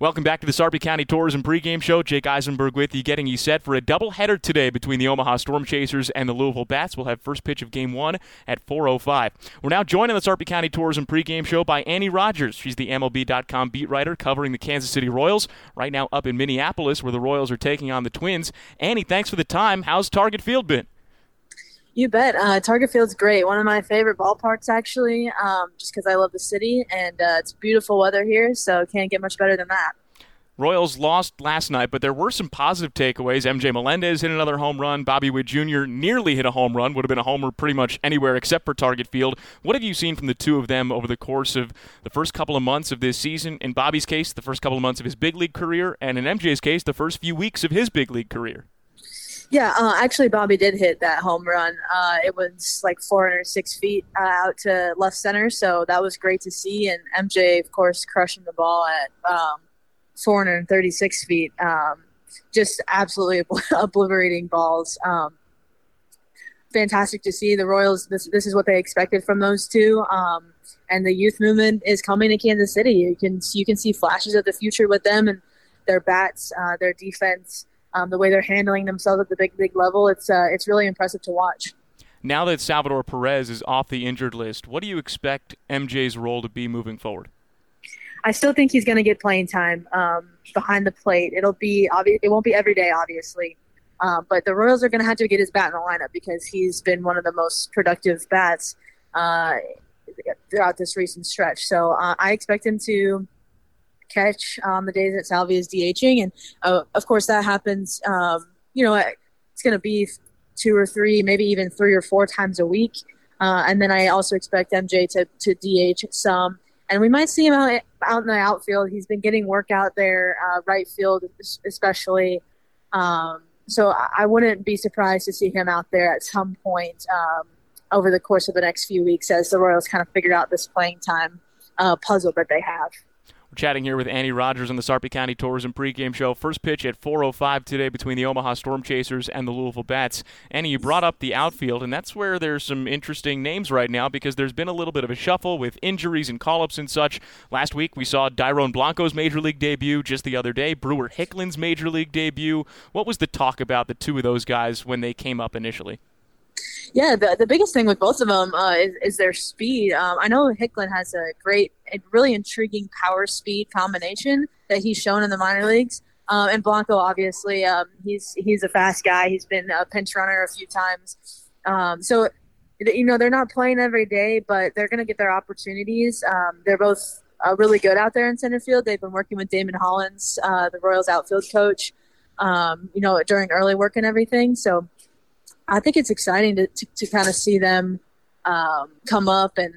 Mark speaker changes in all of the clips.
Speaker 1: Welcome back to the Sarpy County Tourism pregame show. Jake Eisenberg with you, getting you set for a doubleheader today between the Omaha Storm Chasers and the Louisville Bats. We'll have first pitch of game one at 4.05. We're now joined on the Sarpy County Tourism pregame show by Annie Rogers. She's the MLB.com beat writer covering the Kansas City Royals, right now up in Minneapolis where the Royals are taking on the Twins. Annie, thanks for the time. How's Target Field been?
Speaker 2: You bet. Uh, Target Field's great. One of my favorite ballparks, actually, um, just because I love the city and uh, it's beautiful weather here, so can't get much better than that.
Speaker 1: Royals lost last night, but there were some positive takeaways. MJ Melendez hit another home run. Bobby Witt Jr. nearly hit a home run. Would have been a homer pretty much anywhere except for Target Field. What have you seen from the two of them over the course of the first couple of months of this season? In Bobby's case, the first couple of months of his big league career, and in MJ's case, the first few weeks of his big league career.
Speaker 2: Yeah, uh, actually, Bobby did hit that home run. Uh, it was like 406 feet uh, out to left center, so that was great to see. And MJ, of course, crushing the ball at um, 436 feet. Um, just absolutely obliterating balls. Um, fantastic to see the Royals. This this is what they expected from those two. Um, and the youth movement is coming to Kansas City. You can you can see flashes of the future with them and their bats, uh, their defense um, the way they're handling themselves at the big big level. It's uh, it's really impressive to watch.
Speaker 1: Now that Salvador Perez is off the injured list, what do you expect MJ's role to be moving forward?
Speaker 2: I still think he's going to get playing time um, behind the plate. It'll be obvious. It won't be every day, obviously, um, but the Royals are going to have to get his bat in the lineup because he's been one of the most productive bats uh, throughout this recent stretch. So uh, I expect him to catch on the days that Salvi is DHing, and uh, of course that happens. Um, you know, it's going to be two or three, maybe even three or four times a week. Uh, and then I also expect MJ to, to DH some. And we might see him out, out in the outfield. He's been getting work out there, uh, right field especially. Um, so I wouldn't be surprised to see him out there at some point um, over the course of the next few weeks as the Royals kind of figure out this playing time uh, puzzle that they have.
Speaker 1: Chatting here with Annie Rogers on the Sarpy County Tourism pregame show. First pitch at 4:05 today between the Omaha Storm Chasers and the Louisville Bats. Annie, you brought up the outfield, and that's where there's some interesting names right now because there's been a little bit of a shuffle with injuries and call-ups and such. Last week we saw Dairon Blanco's major league debut. Just the other day, Brewer Hicklin's major league debut. What was the talk about the two of those guys when they came up initially?
Speaker 2: Yeah, the, the biggest thing with both of them uh, is, is, their speed. Um, I know Hicklin has a great, really intriguing power speed combination that he's shown in the minor leagues. Um, and Blanco, obviously, um, he's he's a fast guy. He's been a pinch runner a few times. Um, so, you know, they're not playing every day, but they're going to get their opportunities. Um, they're both uh, really good out there in center field. They've been working with Damon Hollins, uh, the Royals outfield coach, you know, during early work and everything. So I think it's exciting to, to, to kind of see them um, come up and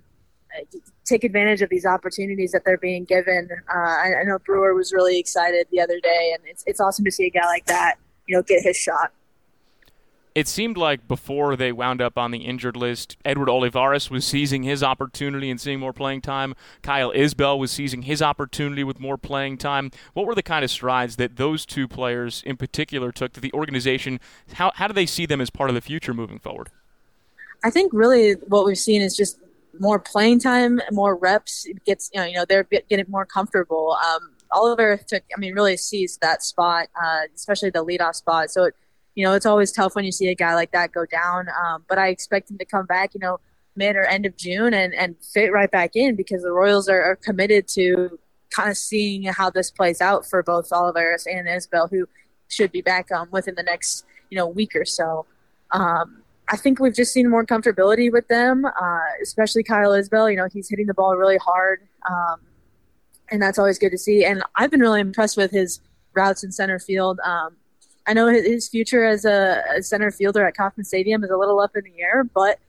Speaker 2: uh, take advantage of these opportunities that they're being given. Uh, I, I, know Brewer was really excited the other day, and it's, it's awesome to see a guy like that, you know, get his shot
Speaker 1: it seemed like before they wound up on the injured list, Edward Olivares was seizing his opportunity and seeing more playing time. Kyle Isbel was seizing his opportunity with more playing time. What were the kind of strides that those two players in particular took to the organization? How, how do they see them as part of the future moving forward?
Speaker 2: I think really what we've seen is just more playing time, more reps. It gets you know, you know they're getting more comfortable. Um, Oliver took, I mean, really seized that spot, uh, especially the leadoff spot. So it, you know, it's always tough when you see a guy like that go down. Um, but I expect him to come back, you know, mid or end of June and, and fit right back in because the Royals are, are committed to kind of seeing how this plays out for both Olivares and Isbel, who should be back um, within the next, you know, week or so. Um, I think we've just seen more comfortability with them, uh, especially Kyle Isbel. You know, he's hitting the ball really hard, um, and that's always good to see. And I've been really impressed with his routes in center field. Um, I know his future as a, center fielder at Kauffman Stadium is a little up in the air, but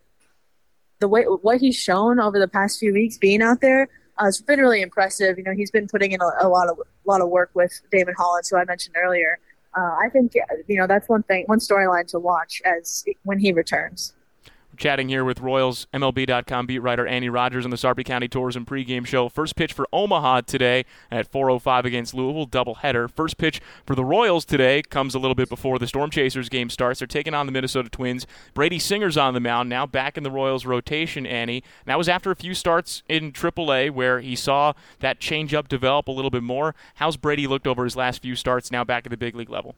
Speaker 2: the way what he's shown over the past few weeks being out there uh, has been really impressive. You know, he's been putting in a, a lot of a lot of work with Damon Hollins, who I mentioned earlier. Uh, I think you know that's one thing, one storyline to watch as when he returns.
Speaker 1: Chatting here with Royals MLB.com beat writer Annie Rogers on the Sarpy County Tourism pregame show. First pitch for Omaha today at 4:05 against Louisville, doubleheader. First pitch for the Royals today comes a little bit before the Storm Chasers game starts. They're taking on the Minnesota Twins. Brady Singer's on the mound now, back in the Royals rotation. Annie, that was after a few starts in AAA where he saw that changeup develop a little bit more. How's Brady looked over his last few starts now back at the big league level?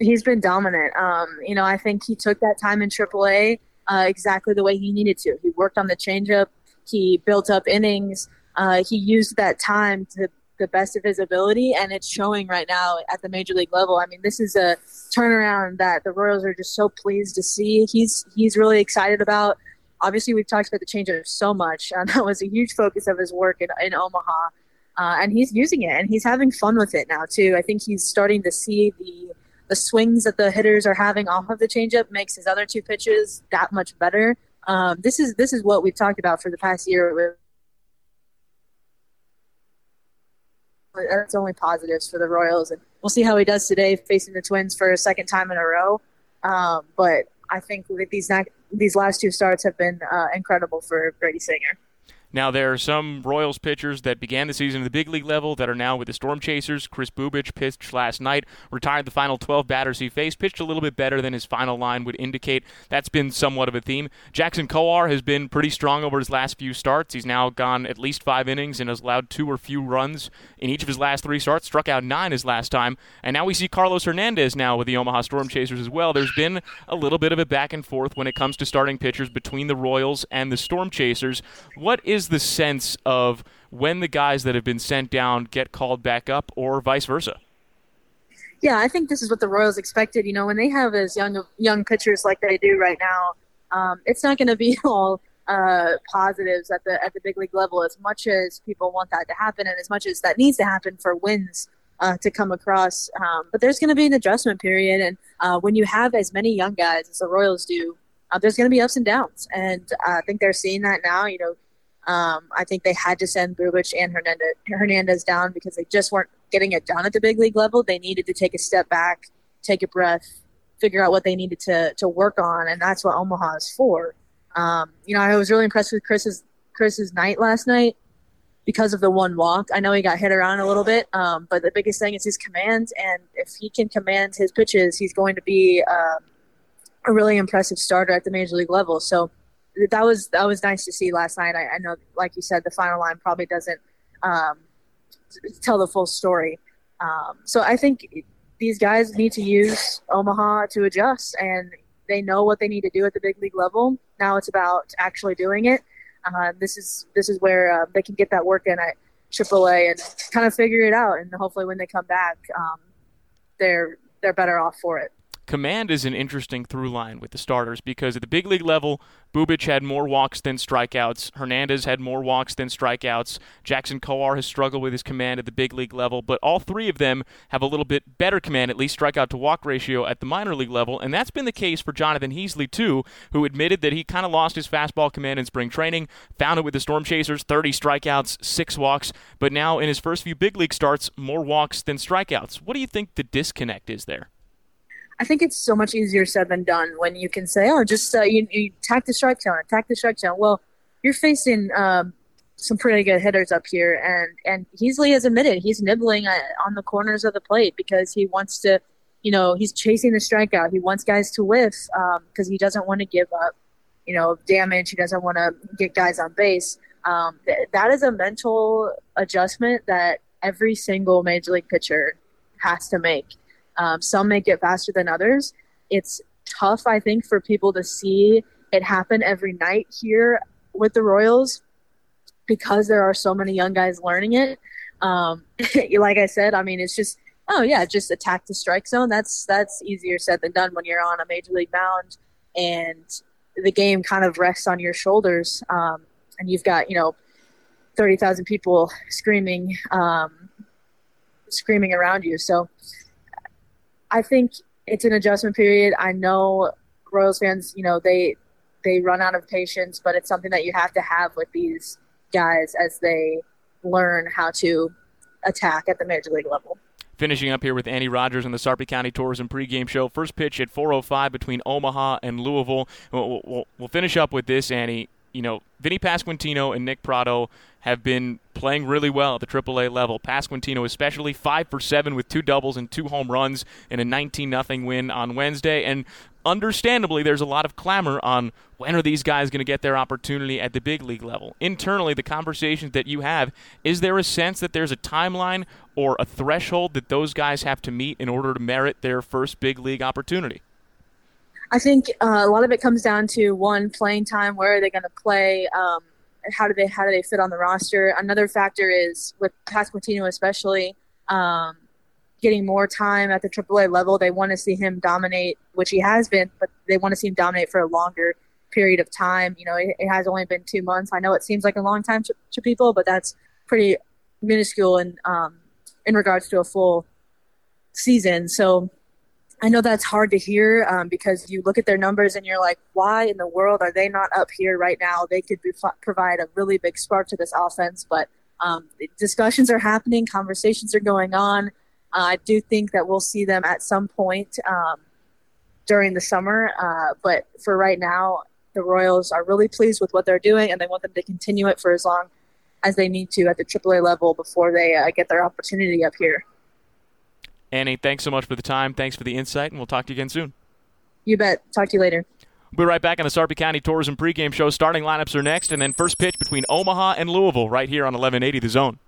Speaker 2: He's been dominant. Um, you know, I think he took that time in AAA uh, exactly the way he needed to. He worked on the changeup. He built up innings. Uh, he used that time to the best of his ability, and it's showing right now at the major league level. I mean, this is a turnaround that the Royals are just so pleased to see. He's he's really excited about. Obviously, we've talked about the changeup so much, and that was a huge focus of his work in, in Omaha. Uh, and he's using it, and he's having fun with it now too. I think he's starting to see the the swings that the hitters are having off of the changeup makes his other two pitches that much better. Um, this is this is what we've talked about for the past year. That's only positives for the Royals, and we'll see how he does today facing the Twins for a second time in a row. Um, but I think these these last two starts have been uh, incredible for Brady Singer.
Speaker 1: Now, there are some Royals pitchers that began the season at the big league level that are now with the Storm Chasers. Kris Bubic pitched last night, retired the final 12 batters he faced, pitched a little bit better than his final line would indicate. That's been somewhat of a theme. Jackson Kowar has been pretty strong over his last few starts. He's now gone at least five innings and has allowed two or few runs in each of his last three starts, struck out nine his last time. And now we see Carlos Hernandez now with the Omaha Storm Chasers as well. There's been a little bit of a back and forth when it comes to starting pitchers between the Royals and the Storm Chasers. What is is the sense of when the guys that have been sent down get called back up or vice versa?
Speaker 2: Yeah, I think this is what the Royals expected. You know, when they have as young young pitchers like they do right now, um, it's not going to be all uh, positives at the at the big league level as much as people want that to happen, and as much as that needs to happen for wins uh, to come across. Um, but there's going to be an adjustment period, and uh, when you have as many young guys as the Royals do, uh, there's going to be ups and downs, and I think they're seeing that now. You know, um, I think they had to send Bubic and Hernandez, Hernandez down because they just weren't getting it done at the big league level. They needed to take a step back, take a breath, figure out what they needed to to work on, and that's what Omaha is for. Um, you know, I was really impressed with Kris's Kris's night last night because of the one walk. I know he got hit around a little bit, um, but the biggest thing is his command, and if he can command his pitches, he's going to be um, a really impressive starter at the major league level. So that was that was nice to see last night. I, I know, like you said, the final line probably doesn't um, tell the full story. Um, so I think these guys need to use Omaha to adjust, and they know what they need to do at the big league level. Now it's about actually doing it. Uh, this is this is where uh, they can get that work in at AAA and kind of figure it out, and hopefully when they come back, um, they're they're better off for it.
Speaker 1: Command is an interesting through line with the starters because at the big league level, Bubic had more walks than strikeouts. Hernandez had more walks than strikeouts. Jackson Kowar has struggled with his command at the big league level, but all three of them have a little bit better command, at least strikeout to walk ratio at the minor league level, and that's been the case for Jonathan Heasley too, who admitted that he kind of lost his fastball command in spring training, found it with the Storm Chasers, 30 strikeouts, 6 walks, but now in his first few big league starts, more walks than strikeouts. What do you think the disconnect is there?
Speaker 2: I think it's so much easier said than done when you can say, "Oh, just uh, you, you attack the strike zone, attack the strike zone." Well, you're facing um, some pretty good hitters up here, and and Heasley has admitted he's nibbling uh, on the corners of the plate because he wants to, you know, he's chasing the strikeout. He wants guys to whiff because um, he doesn't want to give up, you know, damage. He doesn't want to get guys on base. Um, th- that is a mental adjustment that every single major league pitcher has to make um, some make it faster than others. It's tough, I think, for people to see it happen every night here with the Royals because there are so many young guys learning it. Um, like I said, I mean, it's just oh yeah, just attack the strike zone. That's that's easier said than done when you're on a major league mound and the game kind of rests on your shoulders, um, and you've got you know thirty thousand people screaming um, screaming around you. So I think it's an adjustment period. I know Royals fans, you know, they they run out of patience, but it's something that you have to have with these guys as they learn how to attack at the major league level.
Speaker 1: Finishing up here with Annie Rogers on the Sarpy County Tourism pregame show. First pitch at 4:05 between Omaha and Louisville. We'll, we'll, we'll finish up with this, Annie. You know, Vinny Pasquantino and Nick Pratto have been playing really well at the AAA level. Pasquantino, especially, five for seven with two doubles and two home runs in a 19 0 win on Wednesday. And understandably, there's a lot of clamor on when are these guys going to get their opportunity at the big league level. Internally, the conversations that you have, is there a sense that there's a timeline or a threshold that those guys have to meet in order to merit their first big league opportunity?
Speaker 2: I think uh, a lot of it comes down to one playing time. Where are they going to play? Um, how do they how do they fit on the roster? Another factor is with Pasquantino especially. Um, getting more time at the AAA level. They want to see him dominate, which he has been, but they want to see him dominate for a longer period of time. You know, it, it has only been two months. I know it seems like a long time to, to people, but that's pretty minuscule in um, in regards to a full season. So I know that's hard to hear um, because you look at their numbers and you're like, why in the world are they not up here right now? They could provide a really big spark to this offense, but um, discussions are happening, conversations are going on. Uh, I do think that we'll see them at some point um, during the summer, uh, but for right now, the Royals are really pleased with what they're doing, and they want them to continue it for as long as they need to at the AAA level before they uh, get their opportunity up here.
Speaker 1: Annie, thanks so much for the time. Thanks for the insight, and we'll talk to you again soon.
Speaker 2: You bet. Talk to you later.
Speaker 1: We'll be right back on the Sarpy County Tourism pregame show. Starting lineups are next, and then first pitch between Omaha and Louisville right here on 1180 The Zone.